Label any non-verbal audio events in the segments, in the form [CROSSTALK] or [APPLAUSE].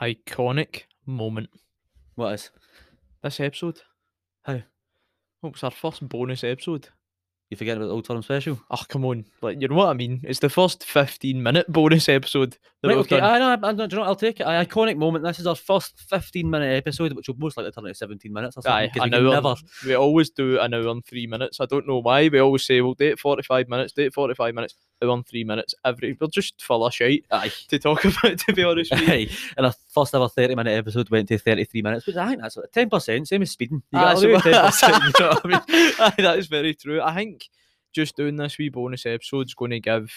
iconic moment. What is? This episode. How? Oh, it's our first bonus episode. You forget about the Old Firm special? Oh, come on. Like, you know what I mean? It's the first 15 minute bonus episode that Right, okay. I know, I, I, do you know what, I'll take it. Aye, iconic moment. This is our first 15 minute episode, which will most likely turn into 17 minutes or something. Aye, an we hour. never. We always do an hour and three minutes. I don't know why. We always say we'll do it 45 minutes, do it 45 minutes, hour and three minutes. Every We're just full of shite Aye. to talk [LAUGHS] about, to be honest with you. And our first ever 30 minute episode went to 33 minutes, which I think that's like 10%, same as speeding. You Aye, got so- 10%, [LAUGHS] you know what I mean? Aye, that is very true. I think just doing this wee bonus episode is going to give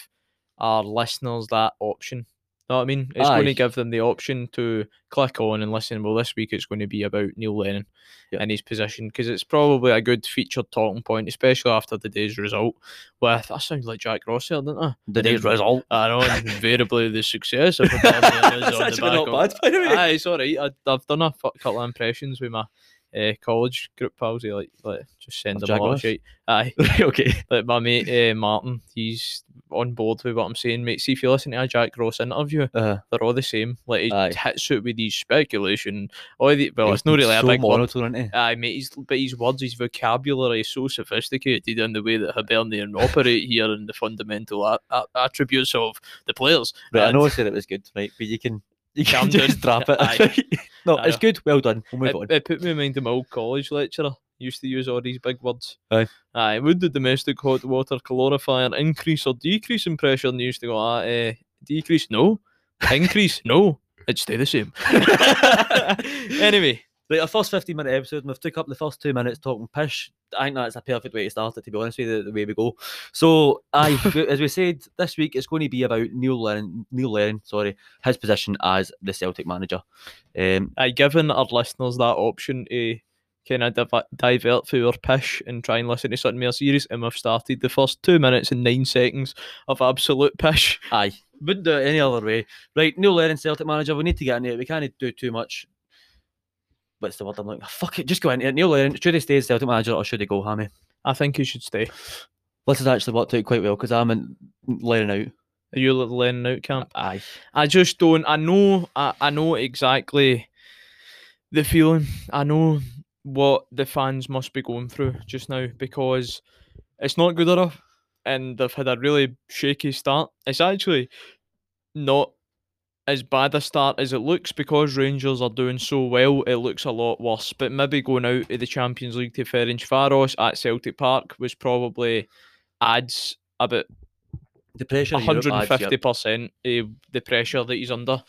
our listeners that option. Know what I mean? It's going to give them the option to click on and listen. Well, this week it's going to be about Neil Lennon Yep. and his position because it's probably a good featured talking point, especially after the day's result. With I sound like Jack Ross there, didn't I? The day's result. I know, [LAUGHS] invariably the success [LAUGHS] of is That's on the actually back not bad, by the way. Aye, it's alright. I, I've done a couple of impressions with my uh, college group pals. Like, like just send Of them Jack a lot of Ross? shit. Aye, [LAUGHS] okay. like my mate uh, Martin, he's on board with what I'm saying, mate. See if you listen to a Jack Ross interview, Uh, they're all the same. Like he Aye. hits it with these speculation. All the well, it's not really so a big word. monotone, isn't he? Aye, mate. He's, but his words, his vocabulary is so sophisticated in the way that Hibernian operate here and the fundamental a- a- attributes of the players. Right, I know I said it was good, right? But you can you Calm can just down. drop it. Aye. [LAUGHS] no, I it's good. Well done. We'll move it, on. it put me in mind of my old college lecturer. Used to use all these big words. Aye. Aye. Would the domestic hot water calorifier increase or decrease in pressure? And they used to go, ah, uh, decrease? No. Increase? no. It'd stay the same. [LAUGHS] [LAUGHS] anyway, Right, our first 15 minute episode, and we've took up the first two minutes talking pish. I think that's a perfect way to start it, to be honest with you, the, the way we go. So, [LAUGHS] w- as we said, this week it's going to be about Neil Lennon, Neil Lennon, sorry, his position as the Celtic manager. Um, I given our listeners that option to kind of div- divert through our pish and try and listen to something more serious, and we've started the first two minutes and nine seconds of absolute pish. aye, wouldn't do it any other way. Right, Neil Lennon, Celtic manager, we need to get into it. We can't do too much. What's the word I'm like? Oh, fuck it, just go into it. Neil should he stay as Celtic manager or should he go, Hammy? I think he should stay. This has actually worked out quite well because I'm in Lennon out. Are you the out camp? Aye. I just don't. I know. I, I know exactly the feeling. I know what the fans must be going through just now because it's not good enough, and they've had a really shaky start. It's actually not as bad a start as it looks because Rangers are doing so well. It looks a lot worse. But maybe going out of the Champions League to Ferencvaros at Celtic Park was probably adds about The pressure of Europe adds, yep. 150 the pressure that he's under.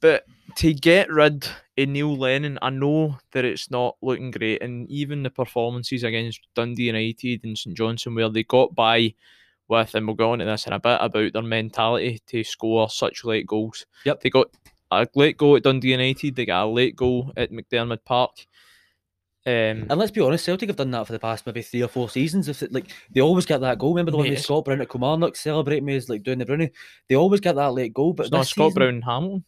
But to get rid of Neil Lennon, I know that it's not looking great, and even the performances against Dundee United and St Johnstone, where they got by with, and we'll go on to this in a bit about their mentality to score such late goals. Yep. they got a late goal at Dundee United, they got a late goal at McDiarmid Park. Um, And let's be honest, Celtic have done that for the past maybe three or four seasons. If it, like they always get that goal. Remember the one with Scott Brown at Kilmarnock celebrating me as like doing the Brownie. They always get that late goal. But it's not Scott season- Brown Hamilton.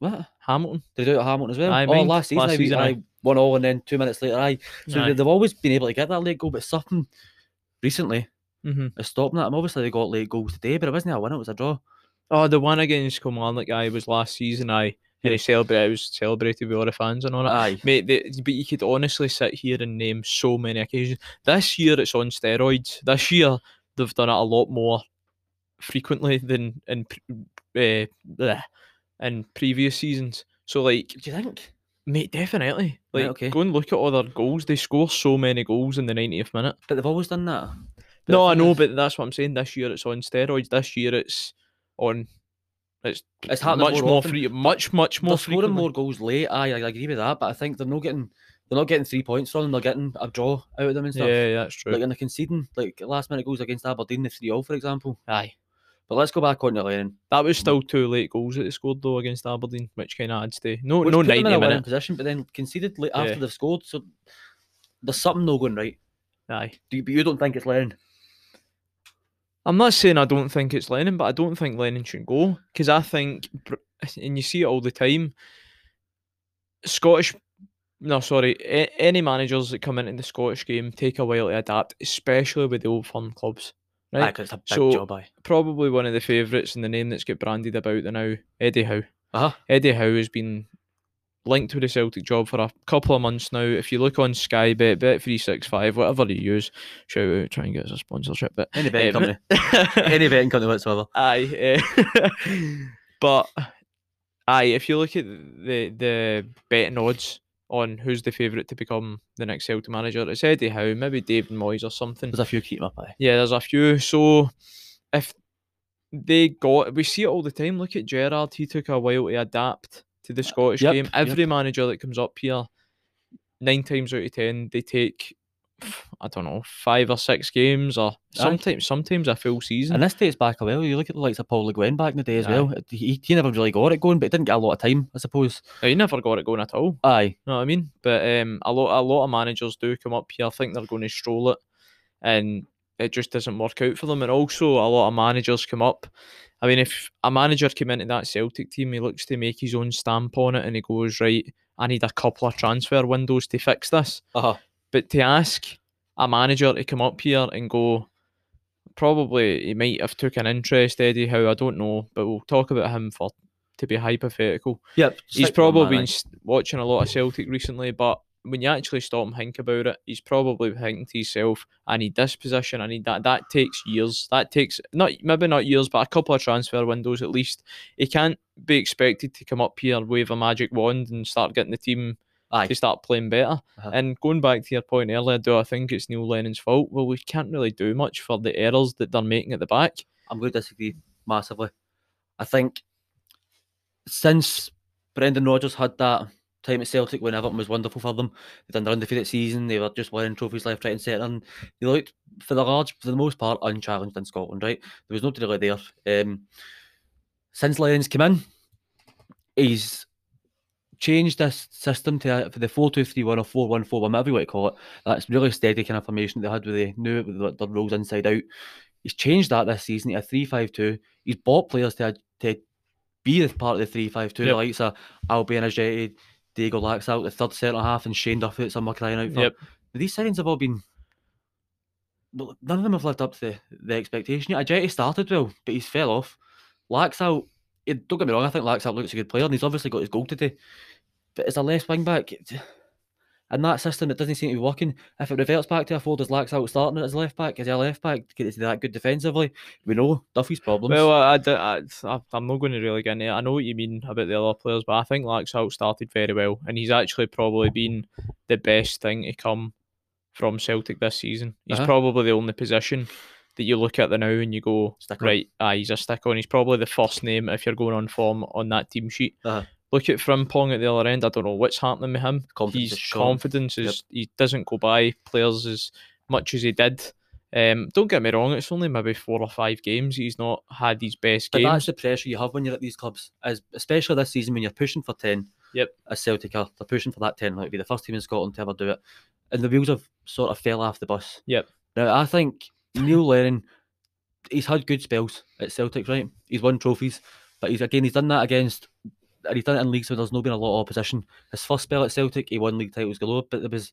What? Hamilton. Did they do it at Hamilton as well? Aye, oh, last season, Last I, season, I aye. one all, and then two minutes later, I. So Aye. they, they've always been able to get that late goal, but something recently hmm is stopping that. And obviously they got late goals today, but it wasn't a win; it was a draw. Oh, the one against Kilmarnock guy was last season. I and he celebrated. It was celebrated with all the fans and all that. Aye, Mate, the, but you could honestly sit here and name so many occasions. This year it's on steroids. This year they've done it a lot more frequently than in uh, bleh, in previous seasons. So like, do you think? mate, definitely. Right, Like, okay. go and look at other goals. They score so many goals in the 90th minute. But they've always done that. But no, I know, is- but that's what I'm saying. This year it's on steroids. This year it's on. It's It's happening much more more free, much much more they're scoring more goals late. Aye, I agree with that, but I think they're not getting they're not getting three points from them. They're getting a draw out of them and stuff. Yeah, yeah, that's true. Like and they're conceding like last minute goals against Aberdeen, the three all for example. Aye. But let's go back on to Lennon. That was still two late goals that they scored though against Aberdeen, which kind of adds to no Which no put them in ninety a minute. position, but then conceded late after Yeah. they've scored. So there's something not going right. Aye. Do you, but you don't think it's Lennon? I'm not saying I don't think it's Lennon, but I don't think Lennon should go because I think, and you see it all the time. Scottish, no, sorry, a- any managers that come into the Scottish game take a while to adapt, especially with the old firm clubs. Right, 'cause it's a big So- job. Aye. probably one of the favourites and the name that's get branded about the now, Eddie Howe. Uh huh. Eddie Howe has been linked to the Celtic job for a couple of months now. If you look on Sky Bet, Bet three six five, whatever you use, shout out, try and get us a sponsorship. But Any betting um, company, [LAUGHS] any betting company whatsoever. Aye, eh, [LAUGHS] but aye, if you look at the the betting odds on who's the favourite to become the next Celtic manager, it's Eddie Howe, maybe David Moyes or something. There's a few keep up. Aye. Yeah, there's a few. So if they got, we see it all the time. Look at Gerrard; he took a while to adapt to the Scottish yep, game. yep. Every manager that comes up here, nine times out of ten, they take. I don't know, five or six games, or sometimes sometimes a full season. And this dates back a while. You look at the likes of Paul Le Guen back in the day as Aye. well. He, he never really got it going, but he didn't get a lot of time, I suppose. He never got it going at all. Aye. You know what I mean? But um, a lot, a lot of managers do come up here, I think they're going to stroll it, and it just doesn't work out for them. And also, a lot of managers come up. I mean, if a manager came into that Celtic team, he looks to make his own stamp on it, and he goes, "Right, I need a couple of transfer windows to fix this." Uh huh. But to ask a manager to come up here and go, probably he might have took an interest, Eddie Howe. I don't know, but we'll talk about him for to be hypothetical. Yep. He's stick with one probably been watching a lot of Celtic recently, but when you actually stop and think about it, he's probably thinking to himself, "I need this position. I need that." That takes years. That takes not maybe not years, but a couple of transfer windows at least. He can't be expected to come up here, wave a magic wand, and start getting the team Aye. to start playing better. Uh-huh. And going back to your point earlier, do I think it's Neil Lennon's fault? Well, we can't really do much for the errors that they're making at the back. I'm going to disagree massively. I think since Brendan Rodgers had that time at Celtic when everything was wonderful for them, they'd done their undefeated season, they were just winning trophies left, right, and centre, and they looked for the large, for the most part, unchallenged in Scotland. Right, there was nobody really there. Um, since Lennon's came in, he's changed this system to uh, for the four two three one or four one four one, whatever you want to call it. That's really steady kind of formation they had where they knew it with the, the rules inside out. He's changed that this season to a three five two. He's bought players to to be part of the three five two. The Yep. likes of Albian Ajeti, Diego Laxalt the third centre half, and Shane Duffy. Some crying out for. Yep. These signings have all been. well, None of them have lived up to the, the expectation yet. Ajeti started well, but he's fell off. Laxalt, out. don't get me wrong, I think lacks out looks a good player, and he's obviously got his goal today. But as a left wing back, in that system, it doesn't seem to be working. If it reverts back to a four, does Laxalt starting as left back? Is he a left back? Is he that good defensively? We know Duffy's problems. Well, I, I, I, I'm not going to really get into it. I know what you mean about the other players, but I think Laxalt started very well, and he's actually probably been the best thing to come from Celtic this season. He's Uh-huh. probably the only position that you look at the now and you go, right, aye, he's a stick on. He's probably the first name if you're going on form on that team sheet. Uh-huh. Look at Frimpong at the other end. I don't know what's happening with him. Confidence His is confidence Yep. is he doesn't go by players as much as he did. Um, don't get me wrong, it's only maybe four or five games. He's not had his best But games. that's the pressure you have when you're at these clubs, as especially this season when you're pushing for ten. Yep. As Celtic are, they're pushing for that ten. Like be the first team in Scotland to ever do it, and the wheels have sort of fell off the bus. Yep. Now I think Neil Lennon, he's had good spells at Celtic, right? He's won trophies, but he's again he's done that against. And he's done it in leagues where there's not been a lot of opposition. His first spell at Celtic, he won league titles galore, but there was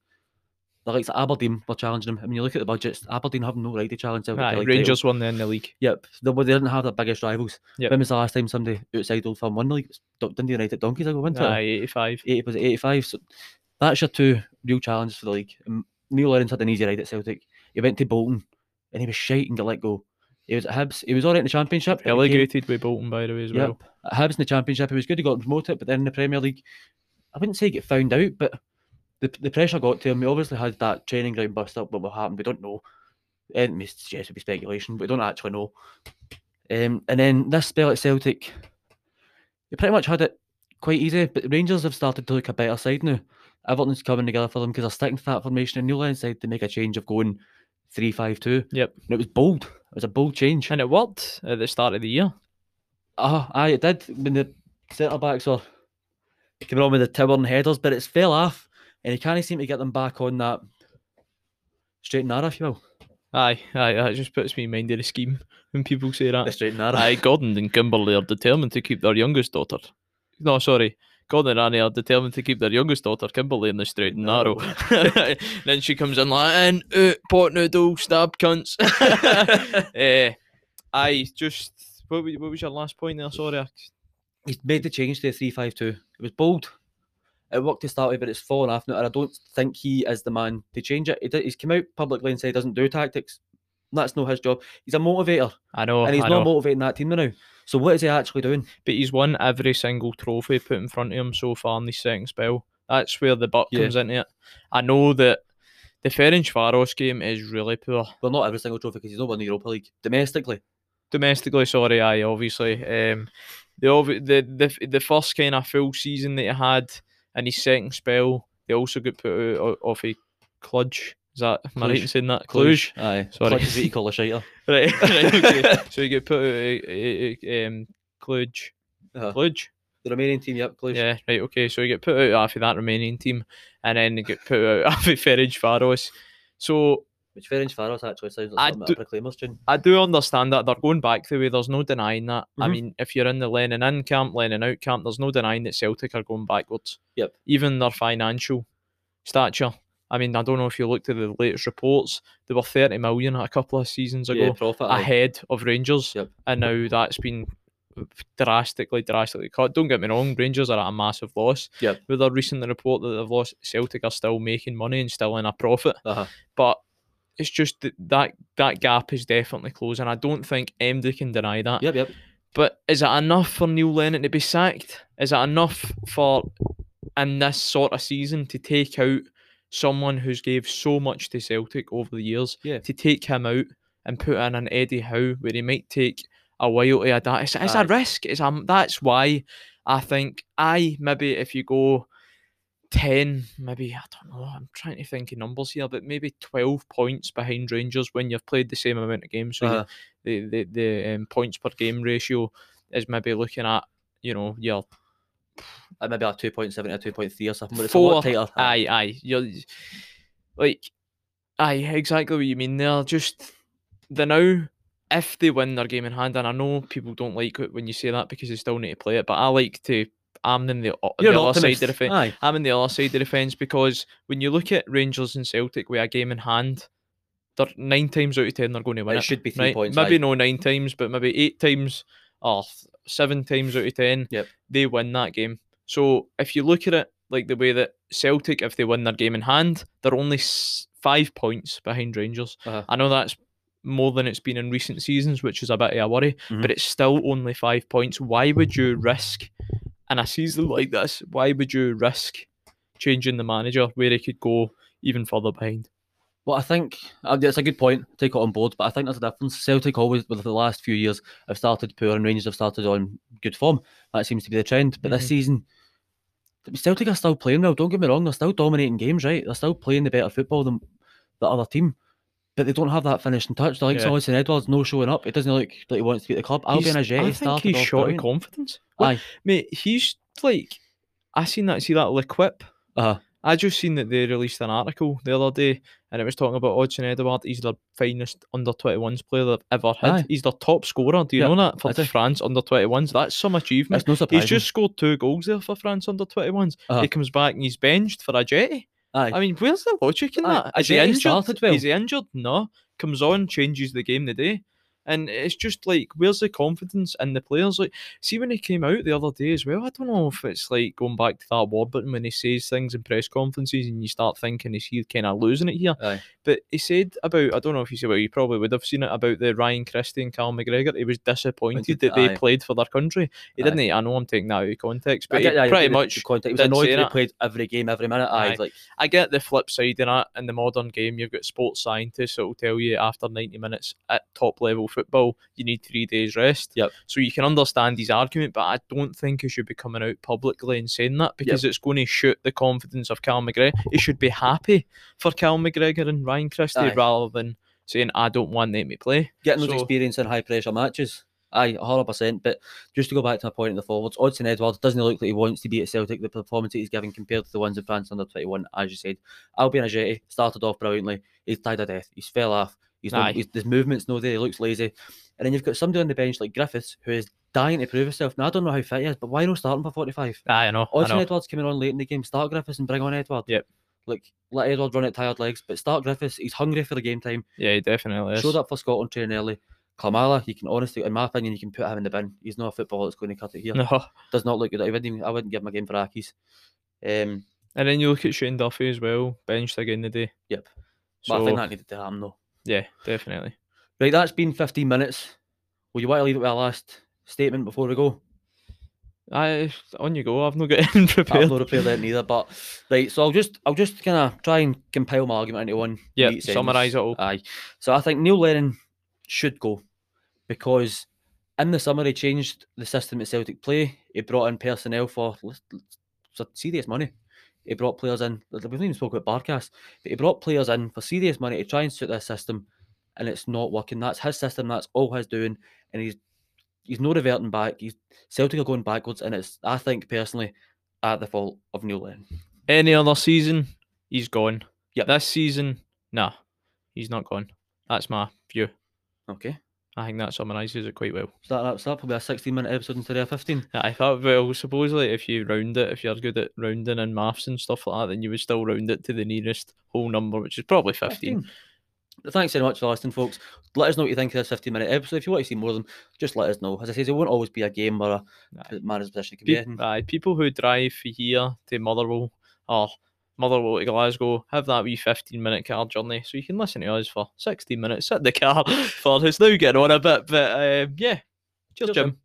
the likes of Aberdeen were challenging him. I mean, you look at the budgets, Aberdeen have no right to challenge Celtic. for Aye, title. Rangers won in the league. Yep, they, they didn't have their biggest rivals. Yep. When was the last time somebody outside Old Firm won the league? It was Dun- Dundee United Donkeys ago, wasn't Aye, it? 85. Eighty was it eighty five? So that's your two real challenges for the league. Neil Lennon's had an easy ride at Celtic. He went to Bolton and he was shite and got let go. He was at Hibs. He was alright in the Championship. Relegated with Bolton, by the way, as Yep. well. At Hibs in the Championship, he was good. He got promoted, but then in the Premier League, I wouldn't say he get found out, but the the pressure got to him. He obviously had that training ground bust up. But what will happen? We don't know. And may suggest would be speculation, but we don't actually know. Um, and then this spell at Celtic, they pretty much had it quite easy. But Rangers have started to look a better side now. Everything's coming together for them because they're sticking to that formation. And Neil Lennon decided to make a change of going three five two. Yep. And it was bold. It was a bold change. And it worked at the start of the year. Ah, aye, it did when the centre backs were coming on with the tower and headers, but it's fell off, and he can't seem to get them back on that straight and narrow, if you will. Aye, aye, that just puts me in mind of the scheme when people say The that. straight and narrow. Aye, Gordon and Kimberley are determined to keep their youngest daughter. No, sorry. Gordon and Annie are determined to keep their youngest daughter, Kimberly, in the straight and narrow. [LAUGHS] [LAUGHS] then she comes in like, and uh, pot noodle, stab cunts. [LAUGHS] uh, aye, just, what, what was your last point there? Sorry, I he's made the change to a three-five-two. It was bold. It worked to start with, but it's fallen off now, and I don't think he is the man to change it. He did, he's come out publicly and said he doesn't do tactics. That's not his job. He's a motivator, I know, and he's I not know. motivating that team now. So what is he actually doing? but he's won every single trophy put in front of him so far in this second spell. That's where the buck Yeah. comes into it. I know that the Ferencvaros game is really poor. Well, not every single trophy because he's not won the Europa League domestically. Domestically, sorry, I obviously. Um, the, the the the first kind of full season that he had in his second spell, they also got put out off a Cluj. Is that am I right in saying that? Cluj. Aye. Sorry. Cluj is what you call a shiter. [LAUGHS] Right. [LAUGHS] right okay. so you get put out a, a, a, um, Cluj. Uh-huh. Cluj. The remaining team, yep, Cluj. Yeah, right, okay. So you get put out after that remaining team, and then you get put out [LAUGHS] after Ferrage Faros. So Which Ferencvaros actually sounds like something do- a Proclaimers tune. I do understand that they're going back the way. There's no denying that. I Mhm. mean, if you're in the Lennon in camp, Lennon out camp, there's no denying that Celtic are going backwards. Yep. Even their financial stature. I mean, I don't know if you looked at the latest reports. They were 30 million a couple of seasons ago Yeah, profit. ahead of Rangers, Yep. and now that's been drastically, drastically cut. Don't get me wrong, Rangers are at a massive loss. Yep. With their recent report that they've lost, Celtic are still making money and still in a profit. Uh-huh. But it's just that that, that gap is definitely closing. I don't think MD can deny that. Yep, yep. But is it enough for Neil Lennon to be sacked? Is it enough for in this sort of season to take out someone who's gave so much to Celtic over the years? Yeah. To take him out and put in an Eddie Howe where he might take a while to adapt. It's, it's a risk. It's a, that's why I think I maybe if you go 10, maybe, I don't know, I'm trying to think of numbers here, but maybe 12 points behind Rangers when you've played the same amount of games. So Uh-huh. the, the, the um, points per game ratio is maybe looking at, you know, your maybe like 2.7 or 2.3 or something, but it's a four. lot tighter. Aye, aye. You're like, aye, exactly what you mean there. Just the now, if they win their game in hand, and I know people don't like it when you say that because they still need to play it, but I like to. I'm in the, the other side of the fence. I'm in the other side of the fence because when you look at Rangers and Celtic with a game in hand, they're nine times out of ten they're going to win It it. should be three right? points. Maybe aye. no nine times, but maybe eight times or seven times out of ten, Yep. they win that game. So if you look at it like the way that Celtic, if they win their game in hand, they're only s- five points behind Rangers. Uh-huh. I know that's more than it's been in recent seasons, which is a bit of a worry, Mhm. but it's still only five points. Why would you risk in a season like this? Why would you risk changing the manager where he could go even further behind? Well, I think uh, it's a good point. Take it on board, but I think there's a difference. Celtic always, with the last few years, have started poor, and Rangers have started on good form. That seems to be the trend. But Mhm. this season, Celtic are still playing well. Don't get me wrong; they're still dominating games, right? They're still playing the better football than the other team. But they don't have that finishing touch. The likes Yeah. Edwards no showing up. It doesn't look like he wants to be at the club. Albian Ajay I think started he's short of confidence. What- Aye. Mate, he's like, I seen that. See that L'Équipe. Uh-huh. I just seen that they released an article the other day, and it was talking about Odsonne Edouard. He's the finest under 21s player they've ever had. Aye. He's their top scorer. Do you Yeah, know that for I do. France under 21s? That's some achievement. No surprise. He's just scored two goals there for France under 21s. Uh-huh. He comes back and he's benched for Ajeti. Aye. I mean, where's the logic in Aye, that? Is he injured? well. Is he injured? No. Comes on, changes the game the day. And it's just like, where's the confidence in the players? Like, see when he came out the other day as well. I don't know if it's like going back to that Warburton when he says things in press conferences and you start thinking, is he kind of losing it here? Aye. But he said about, I don't know if you said, well, you probably would have seen it about the Ryan Christie and Cal McGregor. He was disappointed Pointed- that they aye. played for their country. He Aye. didn't. I know I'm taking that out of context, but get- pretty much context. He was annoyed that he played every game, every minute. Aye. like I get the flip side in that. In the modern game, you've got sports scientists that will tell you after 90 minutes at top level football, you need three days rest. Yep. So you can understand his argument, but I don't think he should be coming out publicly and saying that because it's going to shoot the confidence of Cal McGregor. He should be happy for Cal McGregor and Ryan Christie Aye. rather than saying, I don't want them to play. getting those experience in high pressure matches. Aye, hundred percent. But just to go back to my point in the forwards, Odsonne Edwards doesn't look like he wants to be at Celtic. The performance he's giving compared to the ones in France under twenty one, as you said, Albian Ajeti started off brilliantly. He's died a death. He's fell off. He's, no, Aye. he's his movements no there. He looks lazy. And then you've got somebody on the bench like Griffiths who is dying to prove himself. Now I don't know how fit he is, but why not start him for forty five? Aye, I know. I Odsonne know. Edwards coming on late in the game. Start Griffiths and bring on Edward. Yep. Like let Edward run at tired legs, but start Griffiths. He's hungry for the game time Yeah, he definitely is. showed up for Scotland training early. Klimala, you can honestly, in my opinion, you can put him in the bin. He's not a footballer that's going to cut it here. [LAUGHS] No. Does not look good. I wouldn't, even, I wouldn't give him a game for Accies. Um, And then you look at Shane Duffy as well, benched again today. Yep. So, but I think that needed to happen though. Yeah, definitely. Right, that's been 15 minutes. Will you want to leave it with a last statement before we go? I on you go. I've not got [LAUGHS] anything I've prepared. not prepared that neither, but right. So I'll just I'll just kind of try and compile my argument into one. Yeah, summarise it all. Aye. So I think Neil Lennon should go because in the summer he changed the system at Celtic play. He brought in personnel for l- l- for serious money. He brought players in. We've not even spoke about Barkas, but he brought players in for serious money to try and suit this system, and it's not working. That's his system. That's all he's doing, and he's he's no reverting back. He's Celtic are going backwards, and it's I think personally at the fault of Neil Lennon. Any other season, he's gone. Yeah, This season, nah, he's not gone. That's my view. Okay, I think that summarises it quite well. so that, that's that. Probably a sixteen-minute episode instead of a fifteen. I thought, uh, well, supposedly if you round it, if you're good at rounding and maths and stuff like that, then you would still round it to the nearest whole number, which is probably 15. Thanks very much for listening, folks. Let us know what you think of this 15 minute episode. If you want to see more of them, just let us know. As I say, it won't always be a game or a Aye. manager's position. It can be Pe- anything. aye, people who drive here to Motherwell or Motherwell to Glasgow have that wee 15 minute car journey, so you can listen to us for 16 minutes. Sit in the car [LAUGHS] for it's now getting on a bit, but uh, yeah. Cheers, Cheers, Jim. Jim.